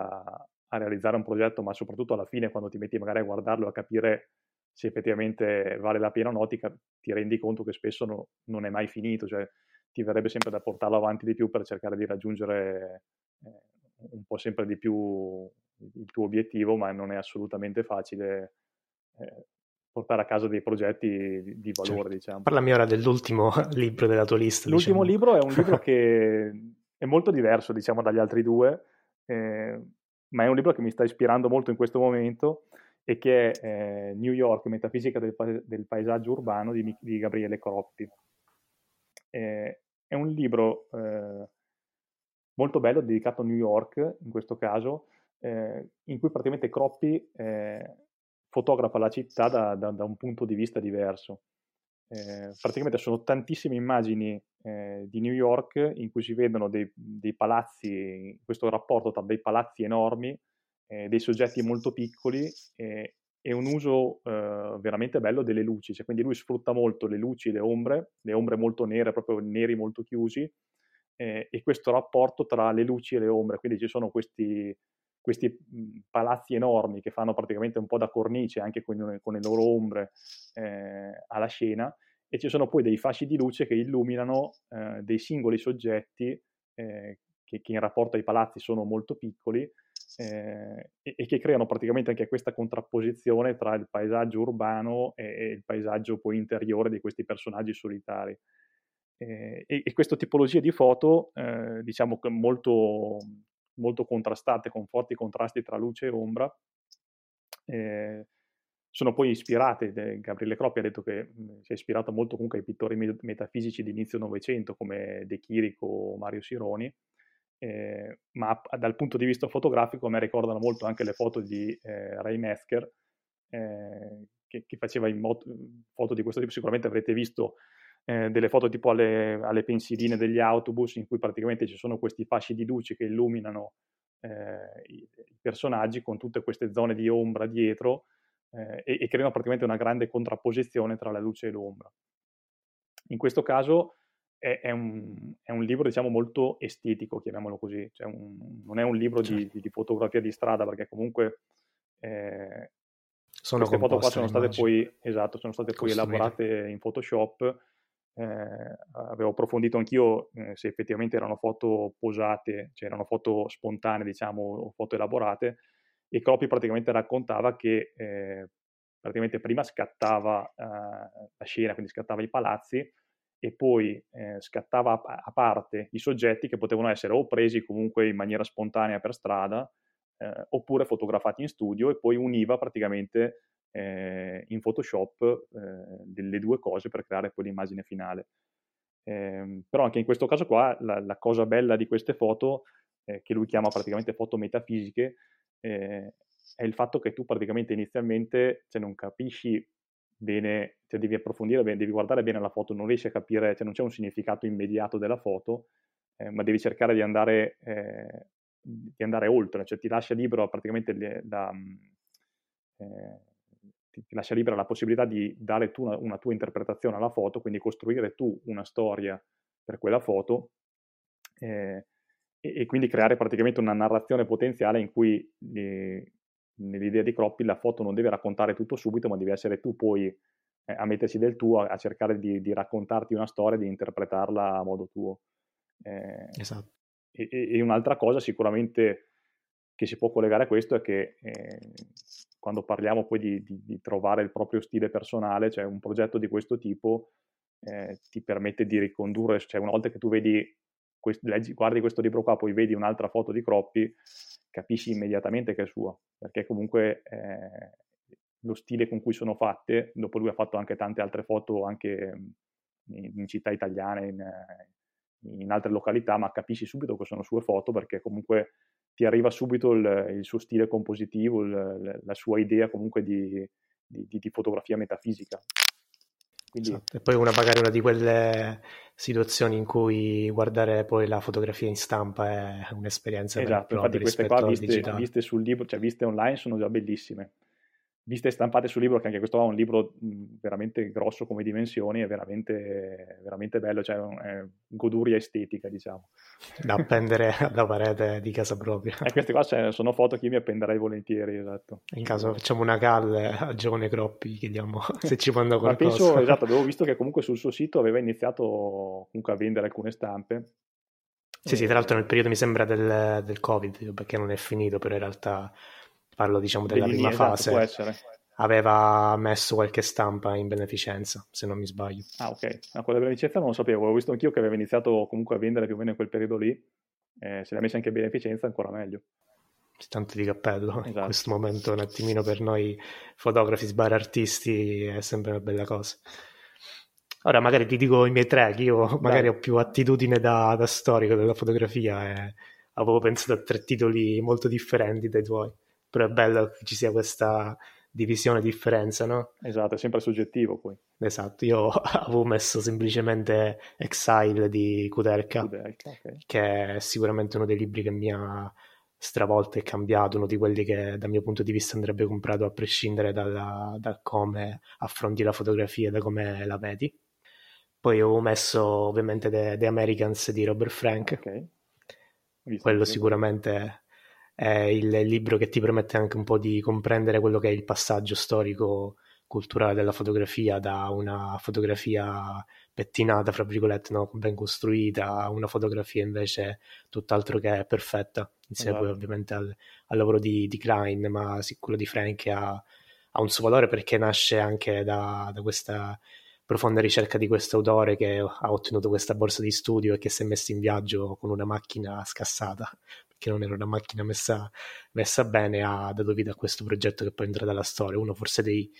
a realizzare un progetto, ma soprattutto alla fine quando ti metti magari a guardarlo, a capire se effettivamente vale la pena o no, ti, ti rendi conto che spesso no, non è mai finito, cioè ti verrebbe sempre da portarlo avanti di più per cercare di raggiungere eh, un po' sempre di più il tuo obiettivo, ma non è assolutamente facile eh, portare a casa dei progetti di, di valore, certo. diciamo. Parlami ora dell'ultimo libro della tua lista. L'ultimo diciamo. libro è un libro che è molto diverso, diciamo, dagli altri due. Eh, ma è un libro che mi sta ispirando molto in questo momento e che è eh, New York, Metafisica del, del paesaggio urbano di, di Gabriele Croppi. Eh, è un libro eh, molto bello dedicato a New York, in questo caso, eh, in cui praticamente Croppi eh, fotografa la città da, da, da, un punto di vista diverso. Eh, praticamente sono tantissime immagini eh, di New York in cui si vedono dei, dei, palazzi, questo rapporto tra dei palazzi enormi, eh, dei soggetti molto piccoli e un uso veramente bello delle luci, cioè, quindi lui sfrutta molto le luci, le ombre, le ombre molto nere, proprio neri molto chiusi, e questo rapporto tra le luci e le ombre, quindi ci sono questi, questi palazzi enormi che fanno praticamente un po' da cornice anche con, con le loro ombre eh, alla scena e ci sono poi dei fasci di luce che illuminano eh, dei singoli soggetti eh, che, che, in rapporto ai palazzi sono molto piccoli eh, e, e, che creano praticamente anche questa contrapposizione tra il paesaggio urbano e, e il paesaggio poi interiore di questi personaggi solitari. Eh, e, e, questa tipologia di foto, eh, diciamo molto, molto contrastate, con forti contrasti tra luce e ombra, eh, sono poi ispirate, Gabriele Croppi ha detto che mhmm, si è ispirato molto comunque ai pittori metafisici di inizio Novecento come De Chirico o Mario Sironi, eh, ma dal punto di vista fotografico a me ricordano molto anche le foto di eh, Ray Mesker, eh, che, che, faceva mot- foto di questo tipo, sicuramente avrete visto eh, delle foto tipo alle, alle, pensiline degli autobus in cui praticamente ci sono questi fasci di luce che illuminano eh, i, i personaggi con tutte queste zone di ombra dietro, eh, e, e, creano praticamente una grande contrapposizione tra la luce e l'ombra. In questo caso è, è, un, è un, libro, diciamo, molto estetico, chiamiamolo così, cioè un, non è un libro di, certo. di, di, fotografia di strada, perché comunque eh, sono queste foto qua sono state poi, esatto, sono state poi elaborate in Photoshop. Eh, avevo approfondito anch'io eh, se effettivamente erano foto posate, cioè erano foto spontanee, diciamo, o foto elaborate, e Croppi praticamente raccontava che eh, praticamente prima scattava eh, la scena, quindi scattava i palazzi e poi eh, scattava a, a, parte i soggetti che potevano essere o presi comunque in maniera spontanea per strada eh, oppure fotografati in studio e poi univa praticamente eh, in Photoshop eh, le due cose per creare poi l'immagine finale. Ehm, però anche in questo caso qua la, la cosa bella di queste foto, eh, che lui chiama praticamente foto metafisiche, eh, è il fatto che tu praticamente inizialmente cioè, non capisci bene, cioè devi approfondire bene, devi guardare bene la foto, non riesci a capire, cioè non c'è un significato immediato della foto, eh, ma devi cercare di andare, eh, di andare, oltre, cioè ti lascia libero praticamente le, la, mm, eh, ti, ti, lascia libera la possibilità di dare tu una, una, tua interpretazione alla foto, quindi costruire tu una storia per quella foto eh, e, e, quindi creare praticamente una narrazione potenziale in cui eh, nell'idea di Croppi la foto non deve raccontare tutto subito, ma devi essere tu poi eh, a metterci del tuo, a, cercare di, di, raccontarti una storia, di interpretarla a modo tuo. Eh, esatto. E, e, un'altra cosa sicuramente che si può collegare a questo è che eh, quando parliamo poi di, di, di, trovare il proprio stile personale, cioè un progetto di questo tipo eh, ti permette di ricondurre, cioè una volta che tu vedi, quest- leggi, guardi questo libro qua, poi vedi un'altra foto di Croppi, capisci immediatamente che è suo, perché comunque eh, lo stile con cui sono fatte, dopo lui ha fatto anche tante altre foto anche in, in città italiane, in, in, altre località, ma capisci subito che sono sue foto perché comunque ti arriva subito il, il suo stile compositivo, il, la sua idea comunque di, di, di fotografia metafisica. Quindi... Esatto. E poi una, magari una di quelle situazioni in cui guardare poi la fotografia in stampa è un'esperienza esatto, infatti queste qua viste, viste, sul libro, cioè viste online sono già bellissime viste stampate sul libro, che anche questo è un libro veramente grosso come dimensioni, è veramente, veramente bello, cioè è goduria estetica, diciamo. Da appendere alla parete di casa propria. E queste qua cioè, sono foto che io mi appenderei volentieri, esatto. In caso facciamo una calle a Giovane Croppi, chiediamo se ci manda qualcosa. Ma penso, esatto, avevo visto che comunque sul suo sito aveva iniziato comunque a vendere alcune stampe. Sì, sì, tra l'altro nel periodo mi sembra del, del Covid, perché non è finito, però in realtà parlo diciamo della Bellini, prima esatto, fase, aveva messo qualche stampa in beneficenza, se non mi sbaglio. Ah, ok. No, quella beneficenza non lo sapevo, avevo visto anch'io che aveva iniziato comunque a vendere più o meno in quel periodo lì. Eh, se l'ha messa anche in beneficenza, ancora meglio. Tanto di cappello, esatto. in questo momento un attimino per noi fotografi sbar artisti è sempre una bella cosa. Ora magari ti dico i miei track, io magari Dai. ho più attitudine da, da storico della fotografia e avevo pensato a tre titoli molto differenti dai tuoi però è bello che ci sia questa divisione, differenza, no? Esatto, è sempre soggettivo poi. Esatto, io avevo messo semplicemente Exile di Kudelka, Kudelka okay. che è sicuramente uno dei libri che mi ha stravolto e cambiato, uno di quelli che dal mio punto di vista andrebbe comprato a prescindere dalla, da come affronti la fotografia e da come la vedi. Poi avevo messo ovviamente The, The Americans di Robert Frank, okay. quello sicuramente è il libro che ti permette anche un po' di comprendere quello che è il passaggio storico culturale della fotografia da una fotografia pettinata, fra virgolette, no? ben costruita, a una fotografia invece tutt'altro che perfetta, insieme esatto. poi ovviamente al, al lavoro di, di, Klein, ma sì, quello di Frank ha, ha, un suo valore perché nasce anche da, da questa profonda ricerca di questo autore che ha ottenuto questa borsa di studio e che si è messo in viaggio con una macchina scassata che non era una macchina messa, messa bene, ha dato vita a questo progetto che poi entra nella storia. Uno forse dei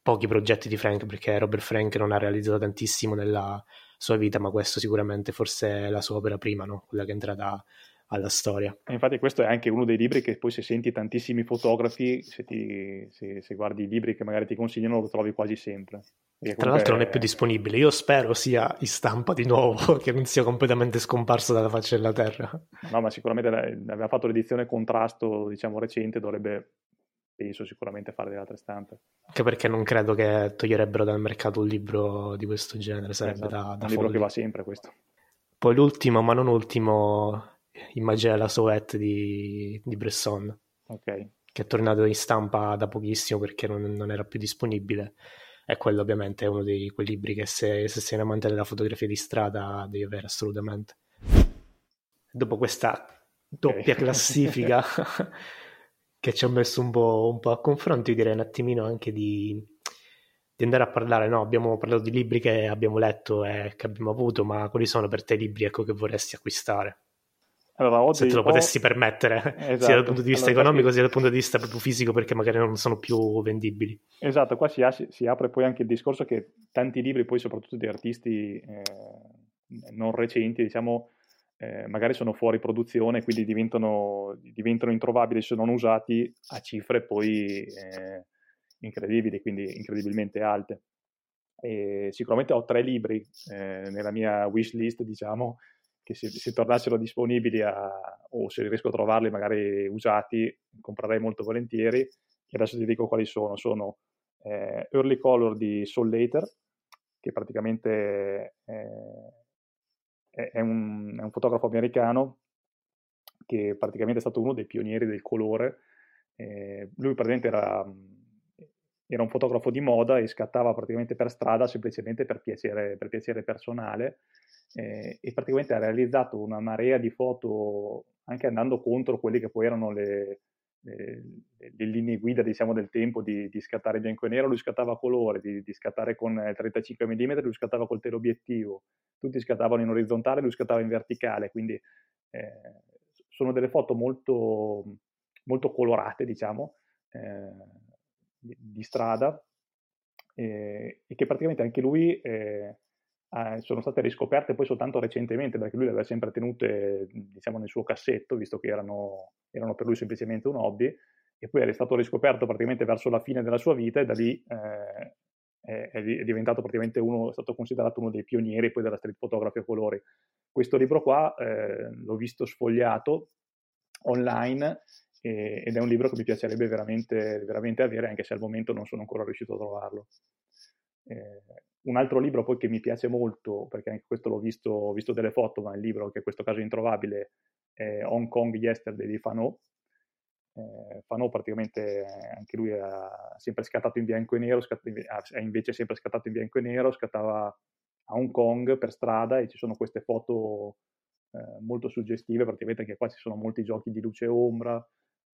pochi progetti di Frank, perché Robert Frank non ha realizzato tantissimo nella sua vita, ma questo sicuramente forse è la sua opera prima, no? quella che è entrata alla storia. infatti questo è anche uno dei libri che poi se senti tantissimi fotografi, se, ti, se, se guardi i libri che magari ti consigliano lo trovi quasi sempre. Tra l'altro non è più disponibile, io spero sia in stampa di nuovo, che non sia completamente scomparso dalla faccia della terra. No, ma sicuramente aveva fatto l'edizione contrasto, diciamo, recente, dovrebbe, penso, sicuramente fare delle altre stampe. Anche perché non credo che toglierebbero dal mercato un libro di questo genere, sarebbe esatto. da, da Un libro che va sempre questo. Poi l'ultimo, ma non ultimo, immagina la Soet di, di Bresson. Ok. Che è tornato in stampa da pochissimo perché non, non era più disponibile e quello ovviamente è uno di quei libri che se, se sei un amante della fotografia di strada devi avere assolutamente. Dopo questa doppia okay. classifica che ci ha messo un po', un po', a confronto, io direi un attimino anche di, di andare a parlare, no, abbiamo parlato di libri che abbiamo letto e che abbiamo avuto, ma quali sono per te i libri ecco, che vorresti acquistare? Allora, se te lo potessi permettere, esatto. sia dal punto di vista allora, economico sia dal punto di vista proprio fisico, perché magari non sono più vendibili. Esatto, qua si, ha, si apre poi anche il discorso che tanti libri, poi soprattutto di artisti eh, non recenti, diciamo, eh, magari sono fuori produzione, quindi diventano, diventano, introvabili se non usati a cifre poi eh, incredibili, quindi incredibilmente alte. E sicuramente ho tre libri eh, nella mia wish list, diciamo, che se, se, tornassero disponibili a, o se riesco a trovarli magari usati, comprerei molto volentieri. E adesso ti dico quali sono. Sono eh, Early Color di Soul Later, che praticamente eh, è, un, è, un, fotografo americano che praticamente è stato uno dei pionieri del colore. Eh, lui praticamente era, era, un fotografo di moda e scattava praticamente per strada semplicemente per piacere, per piacere personale eh, e praticamente ha realizzato una marea di foto anche andando contro quelle che poi erano le, le, le linee guida diciamo, del tempo di, di, scattare bianco e nero, lui scattava a colore, di, di scattare con 35 mm, lui scattava col teleobiettivo, tutti scattavano in orizzontale, lui scattava in verticale, quindi eh, sono delle foto molto, molto colorate, diciamo, eh, di, strada, eh, e che praticamente anche lui eh, sono state riscoperte poi soltanto recentemente, perché lui le aveva sempre tenute diciamo, nel suo cassetto, visto che erano, erano, per lui semplicemente un hobby, e poi è stato riscoperto praticamente verso la fine della sua vita e da lì eh, è, è, diventato praticamente uno, è stato considerato uno dei pionieri poi della street photography a colori. Questo libro qua eh, l'ho visto sfogliato online ed è un libro che mi piacerebbe veramente, veramente avere, anche se al momento non sono ancora riuscito a trovarlo. Eh, un altro libro poi che mi piace molto, perché anche questo l'ho visto, ho visto delle foto, ma il libro che in questo caso è introvabile è Hong Kong Yesterday di Fano. Eh, Fano praticamente anche lui ha sempre scattato in bianco e nero, ha invece sempre scattato in bianco e nero, scattava a Hong Kong per strada e ci sono queste foto eh, molto suggestive, praticamente anche qua ci sono molti giochi di luce e ombra,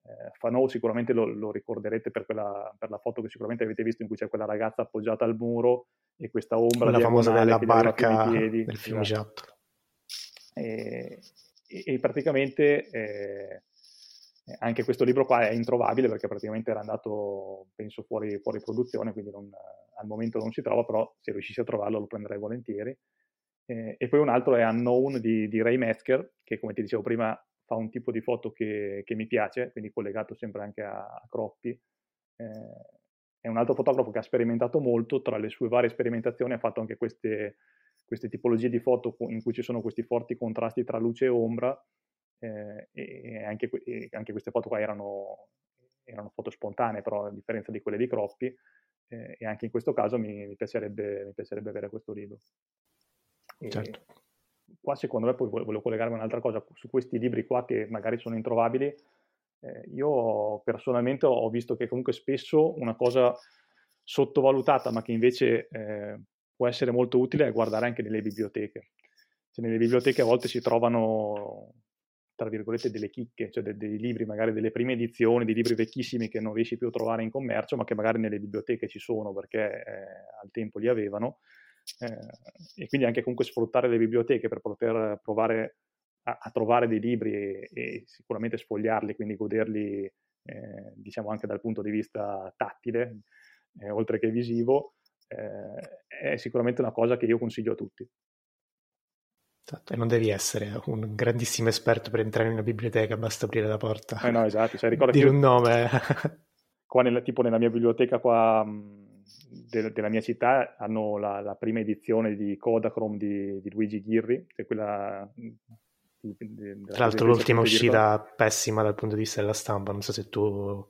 eh, Fano sicuramente lo, lo ricorderete per, quella, per, la foto che sicuramente avete visto in cui c'è quella ragazza appoggiata al muro e questa ombra la famosa della barca piedi, del fiumiciato e, e, e, praticamente eh, anche questo libro qua è introvabile perché praticamente era andato penso fuori, fuori produzione quindi non, al momento non si trova però se riuscissi a trovarlo lo prenderei volentieri. Eh, e poi un altro è Unknown di, di Ray Metzger che come ti dicevo prima fa un tipo di foto che, che mi piace, quindi collegato sempre anche a, a Croppi. Eh, è un altro fotografo che ha sperimentato molto, tra le sue varie sperimentazioni ha fatto anche queste, queste tipologie di foto in cui ci sono questi forti contrasti tra luce e ombra eh, e, anche, e, anche, queste foto qua erano, erano, foto spontanee però a differenza di quelle di Croppi eh, e anche in questo caso mi, mi, piacerebbe, mi piacerebbe avere questo libro. E, certo qua secondo me poi volevo collegarmi a un'altra cosa, su questi libri qua che magari sono introvabili, eh, io personalmente ho visto che comunque spesso una cosa sottovalutata ma che invece eh, può essere molto utile è guardare anche nelle biblioteche. Cioè, nelle biblioteche a volte si trovano tra virgolette delle chicche, cioè de- dei libri magari delle prime edizioni, di libri vecchissimi che non riesci più a trovare in commercio ma che magari nelle biblioteche ci sono perché eh, al tempo li avevano e quindi anche comunque sfruttare le biblioteche per poter provare a, a trovare dei libri e, e, sicuramente sfogliarli, quindi goderli eh, diciamo anche dal punto di vista tattile, eh, oltre che visivo, eh, è sicuramente una cosa che io consiglio a tutti. Esatto, e non devi essere un grandissimo esperto per entrare in una biblioteca, basta aprire la porta. Eh no, esatto, cioè, dire un nome. qua nella, tipo nella mia biblioteca qua de- della mia città hanno la, la, prima edizione di Kodachrome di, di Luigi Ghirri, che è quella... Di, di, Tra l'altro l'ultima uscita pessima dal punto di vista della stampa, non so se tu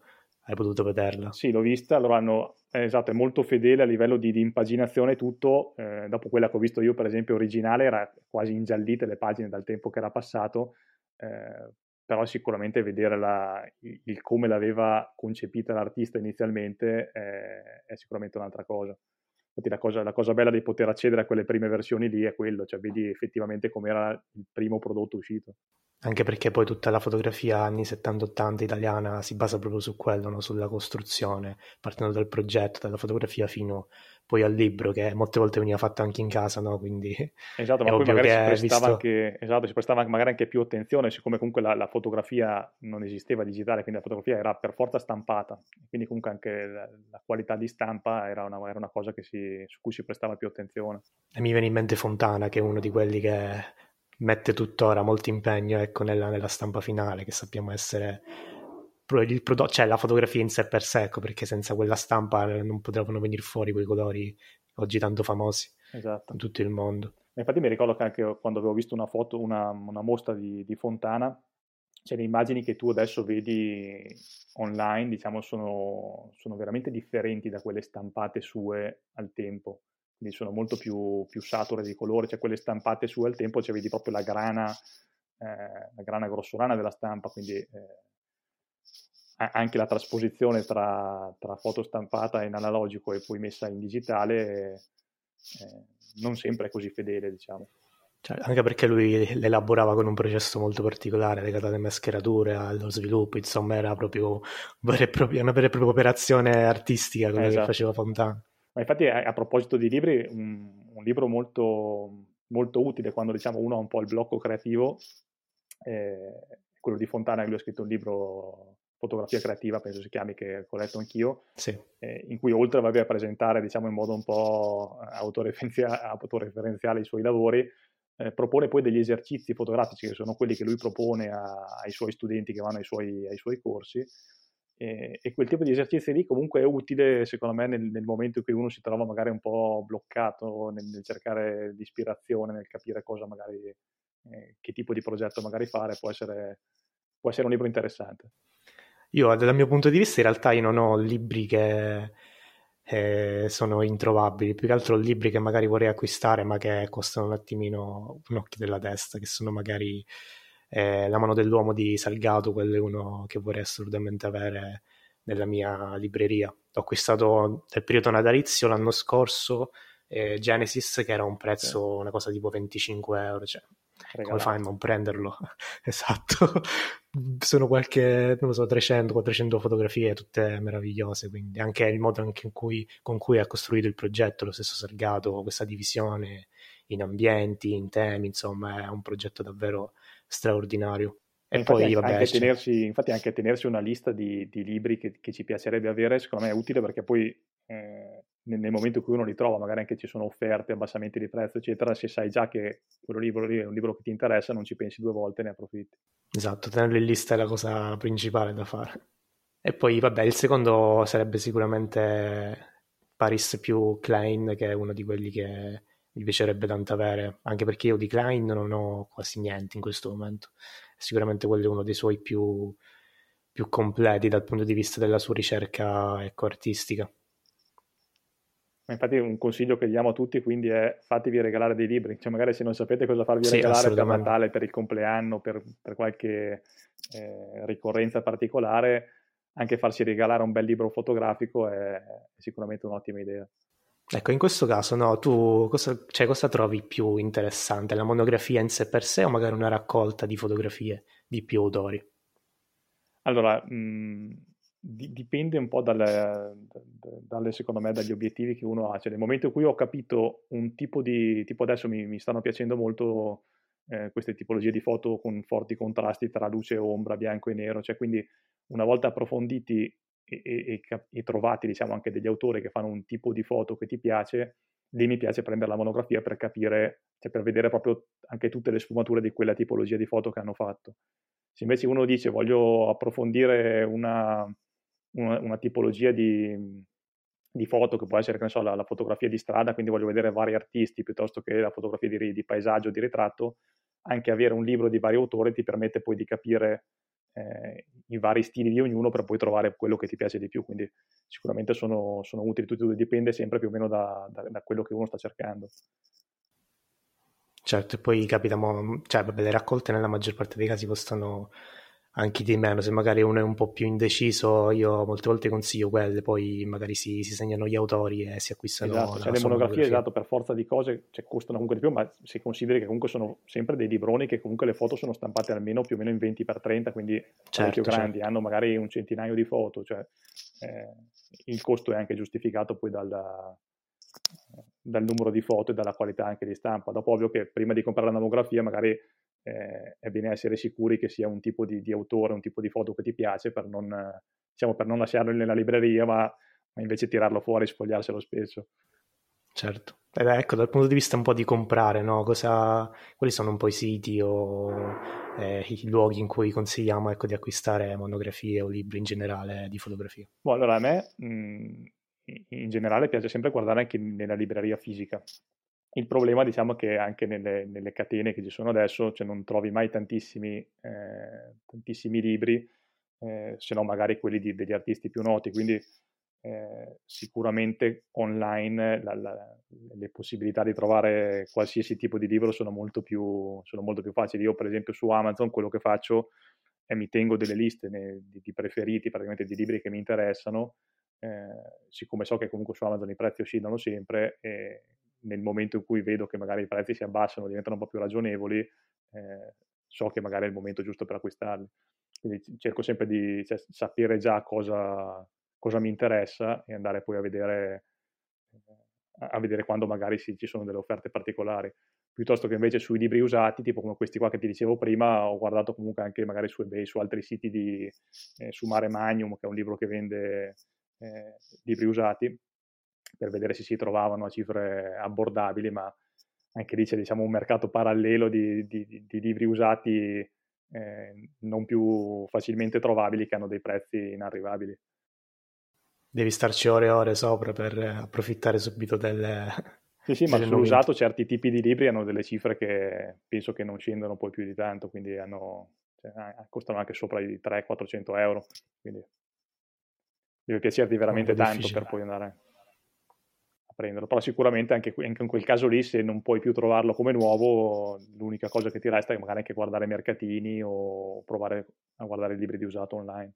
hai potuto vederla. Sì, l'ho vista, allora hanno, eh, esatto, è molto fedele a livello di, di impaginazione tutto, eh, dopo quella che ho visto io per esempio originale era quasi ingiallite le pagine dal tempo che era passato, eh, però sicuramente vedere la, il, il, come l'aveva concepita l'artista inizialmente è, è sicuramente un'altra cosa. Infatti la cosa, la cosa, bella di poter accedere a quelle prime versioni lì è quello, cioè vedi effettivamente com'era il primo prodotto uscito. Anche perché poi tutta la fotografia anni 70-80 italiana si basa proprio su quello, no? sulla costruzione, partendo dal progetto, dalla fotografia fino poi al libro, che molte volte veniva fatto anche in casa, no? Quindi esatto, ma poi magari si prestava, visto... anche, esatto, si prestava magari anche più attenzione, siccome comunque la, la, fotografia non esisteva digitale, quindi la fotografia era per forza stampata, quindi comunque anche la, la qualità di stampa era una, era una cosa si, su cui si prestava più attenzione. E mi viene in mente Fontana, che è uno di quelli che mette tuttora molto impegno ecco, nella, nella stampa finale, che sappiamo essere prodotto, cioè la fotografia in sé per sé, ecco, perché senza quella stampa non potevano venire fuori quei colori oggi tanto famosi esatto. in tutto il mondo. Infatti mi ricordo che anche quando avevo visto una foto, una, una mostra di, di, Fontana, cioè le immagini che tu adesso vedi online, diciamo, sono, sono veramente differenti da quelle stampate sue al tempo quindi sono molto più, più sature di colore, cioè quelle stampate su al tempo, cioè vedi proprio la grana, eh, la grana grossolana della stampa, quindi eh, anche la trasposizione tra, tra, foto stampata in analogico e poi messa in digitale eh, non sempre è così fedele, diciamo. Cioè, anche perché lui l'elaborava con un processo molto particolare legato alle mascherature, allo sviluppo, insomma era proprio vera propria, una vera e propria operazione artistica quella esatto. che faceva Fontana. Ma infatti a, a proposito di libri, un, un libro molto, molto, utile quando diciamo uno ha un po' il blocco creativo, eh, quello di Fontana che lui ha scritto un libro fotografia creativa, penso si chiami, che ho letto anch'io, sì. eh, in cui oltre a presentare diciamo, in modo un po' autoreferenziale i suoi lavori, eh, propone poi degli esercizi fotografici che sono quelli che lui propone a, ai suoi studenti che vanno ai suoi, ai suoi corsi, e, e, quel tipo di esercizio lì comunque è utile, secondo me, nel, nel, momento in cui uno si trova magari un po' bloccato nel, nel cercare l'ispirazione, nel capire cosa magari, eh, che tipo di progetto magari fare, può essere, può essere un libro interessante. Io, dal mio punto di vista, in realtà io non ho libri che eh, sono introvabili, più che altro libri che magari vorrei acquistare, ma che costano un attimino un occhio della testa, che sono magari eh, La mano dell'uomo di Salgato, quello è uno che vorrei assolutamente avere nella mia libreria. Ho acquistato nel periodo natalizio l'anno scorso eh, Genesis, che era un prezzo, sì. una cosa tipo 25 euro, cioè Regalato. come fai a non prenderlo? esatto, sono qualche, non lo so, 300-400 fotografie, tutte meravigliose, quindi anche il modo anche in cui, con cui ha costruito il progetto, lo stesso Salgato, questa divisione in ambienti, in temi, insomma, è un progetto davvero straordinario. E infatti poi, vabbè, anche tenersi, infatti anche tenersi una lista di, di libri che, che, ci piacerebbe avere, secondo me è utile perché poi eh, nel, momento in cui uno li trova, magari anche ci sono offerte, abbassamenti di prezzo, eccetera, se sai già che quello libro lì è un libro che ti interessa, non ci pensi due volte, ne approfitti. Esatto, tenerlo in lista è la cosa principale da fare. E poi, vabbè, il secondo sarebbe sicuramente Paris più Klein, che è uno di quelli che mi piacerebbe tanto avere, anche perché io di Klein non ho quasi niente in questo momento. Sicuramente quello è uno dei suoi più, più completi dal punto di vista della sua ricerca ecco, artistica. Infatti un consiglio che diamo a tutti quindi è fatevi regalare dei libri, cioè magari se non sapete cosa farvi sì, regalare per Natale, per il compleanno, per, per qualche eh, ricorrenza particolare, anche farsi regalare un bel libro fotografico è, sicuramente un'ottima idea. Ecco, in questo caso, no, tu cosa, cioè, cosa trovi più interessante? La monografia in sé per sé o magari una raccolta di fotografie di più autori? Allora, mh, mm, dipende un po' dalle, dalle, secondo me, dagli obiettivi che uno ha. Cioè, nel momento in cui ho capito un tipo di, tipo adesso mi, mi stanno piacendo molto eh, queste tipologie di foto con forti contrasti tra luce e ombra, bianco e nero, cioè quindi una volta approfonditi e, e, e, trovati diciamo anche degli autori che fanno un tipo di foto che ti piace, lì mi piace prendere la monografia per capire, cioè per vedere proprio anche tutte le sfumature di quella tipologia di foto che hanno fatto. Se invece uno dice voglio approfondire una, una, una tipologia di, di, foto che può essere, che ne so, la, la, fotografia di strada, quindi voglio vedere vari artisti piuttosto che la fotografia di, di paesaggio, di ritratto, anche avere un libro di vari autori ti permette poi di capire eh, i vari stili di ognuno per poi trovare quello che ti piace di più. Quindi sicuramente sono, sono utili tutti e due, dipende sempre più o meno da, da, da, quello che uno sta cercando. Certo, e poi capita, cioè, vabbè, le raccolte nella maggior parte dei casi costano anche di meno, se magari uno è un po' più indeciso, io molte volte consiglio quelle, poi magari si, si segnano gli autori e si acquistano. Esatto, cioè le monografie, esatto, per forza di cose cioè, costano comunque di più, ma si consideri che comunque sono sempre dei libroni che comunque le foto sono stampate almeno più o meno in 20x30, quindi certo, grandi, certo. hanno magari un centinaio di foto, cioè eh, il costo è anche giustificato poi dal, dal numero di foto e dalla qualità anche di stampa. Dopo ovvio che prima di comprare la monografia magari eh, è bene essere sicuri che sia un tipo di, di, autore, un tipo di foto che ti piace per non, diciamo, per non lasciarlo nella libreria, ma, ma invece tirarlo fuori e sfogliarselo spesso. Certo. Ed ecco, dal punto di vista un po' di comprare, no? Cosa, quali sono un po' i siti o eh, i luoghi in cui consigliamo ecco, di acquistare monografie o libri in generale di fotografia? Boh, allora a me mh, in generale piace sempre guardare anche nella libreria fisica. Il problema, diciamo, che anche nelle, nelle catene che ci sono adesso, cioè non trovi mai tantissimi, eh, tantissimi libri, eh, se no magari quelli di, degli artisti più noti, quindi eh, sicuramente online la, la, le possibilità di trovare qualsiasi tipo di libro sono molto, più, sono molto più facili. Io, per esempio, su Amazon quello che faccio è mi tengo delle liste ne, di, di, preferiti, praticamente di libri che mi interessano, eh, siccome so che comunque su Amazon i prezzi oscillano sempre, e nel momento in cui vedo che magari i prezzi si abbassano, diventano un po' più ragionevoli, eh, so che magari è il momento giusto per acquistarli. Quindi cerco sempre di cioè, sapere già cosa, cosa, mi interessa e andare poi a vedere, a vedere quando magari sì, ci sono delle offerte particolari. Piuttosto che invece sui libri usati, tipo come questi qua che ti dicevo prima, ho guardato comunque anche magari su eBay, su altri siti di, eh, su Mare Magnum, che è un libro che vende eh, libri usati, per vedere se si trovavano a cifre abbordabili, ma anche lì c'è diciamo, un mercato parallelo di, di, di libri usati eh, non più facilmente trovabili che hanno dei prezzi inarrivabili. Devi starci ore e ore sopra per approfittare subito delle... Sì, sì, ma sull'usato certi tipi di libri hanno delle cifre che penso che non scendono poi più di tanto, quindi hanno, cioè, costano anche sopra i 300-400 euro. Quindi deve piacerti veramente tanto per poi andare prenderlo, però sicuramente anche, anche, in quel caso lì se non puoi più trovarlo come nuovo, l'unica cosa che ti resta è magari anche guardare mercatini o provare a guardare libri di usato online.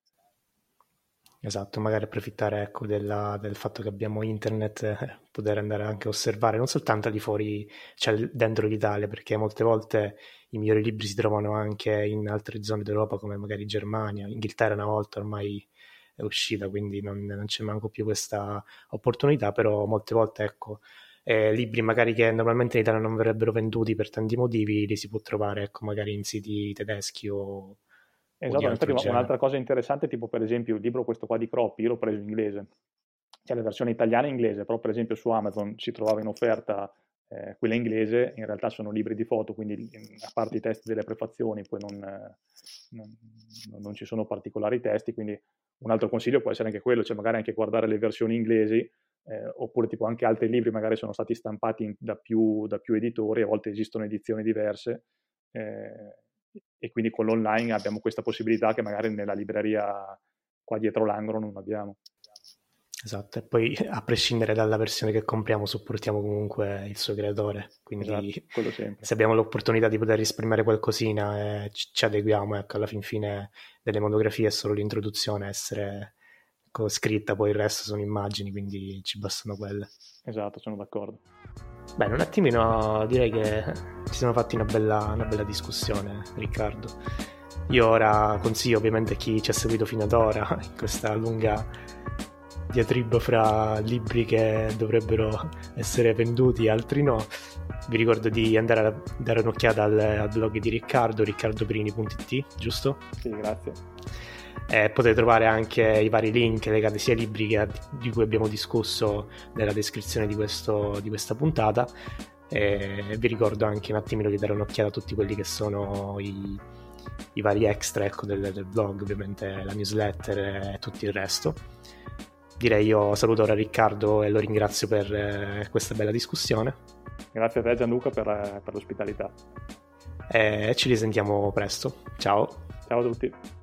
Esatto, magari approfittare ecco, della, del fatto che abbiamo internet, eh, poter andare anche a osservare non soltanto di fuori, cioè dentro l'Italia, perché molte volte i migliori libri si trovano anche in altre zone d'Europa come magari Germania, Inghilterra una volta ormai è uscita, quindi non, non c'è manco più questa opportunità, però molte volte ecco, eh, libri magari che normalmente in Italia non verrebbero venduti per tanti motivi, li si può trovare ecco, magari in siti tedeschi o... Esatto, infatti un'altra cosa interessante, tipo per esempio il libro questo qua di Croppi, io l'ho preso in inglese, c'è la versione italiana e inglese, però per esempio su Amazon si trovava in offerta eh, quella inglese, in realtà sono libri di foto, quindi a parte i testi delle prefazioni poi non, non, non ci sono particolari testi, quindi un altro consiglio può essere anche quello, cioè magari anche guardare le versioni inglesi, eh, oppure tipo anche altri libri magari sono stati stampati in, da, più, da, più, editori, a volte esistono edizioni diverse, eh, e quindi con l'online abbiamo questa possibilità che magari nella libreria qua dietro l'angolo non abbiamo. Esatto, e poi a prescindere dalla versione che compriamo supportiamo comunque il suo creatore, quindi esatto, se abbiamo l'opportunità di poter risparmiare qualcosina eh, ci adeguiamo, ecco, alla fin fine delle monografie è solo l'introduzione, essere scritta, poi il resto sono immagini, quindi ci bastano quelle. Esatto, sono d'accordo. Bene, un attimino direi che ci siamo fatti una bella, una bella discussione, Riccardo. Io ora consiglio ovviamente a chi ci ha seguito fino ad ora in questa lunga diatriba fra libri che dovrebbero essere venduti e altri no. Vi ricordo di andare a dare un'occhiata al, al blog di Riccardo, riccardoprini.it, giusto? Sì, grazie. Eh, potete trovare anche i vari link legati sia ai libri che, di cui abbiamo discusso nella descrizione di, questo, di questa puntata. E vi ricordo anche un attimino di dare un'occhiata a tutti quelli che sono i, i vari extra ecco, del, del blog, ovviamente la newsletter e tutto il resto direi io saluto ora Riccardo e lo ringrazio per eh, questa bella discussione. Grazie a te Gianluca per, eh, per l'ospitalità. E ci risentiamo presto. Ciao. Ciao a tutti.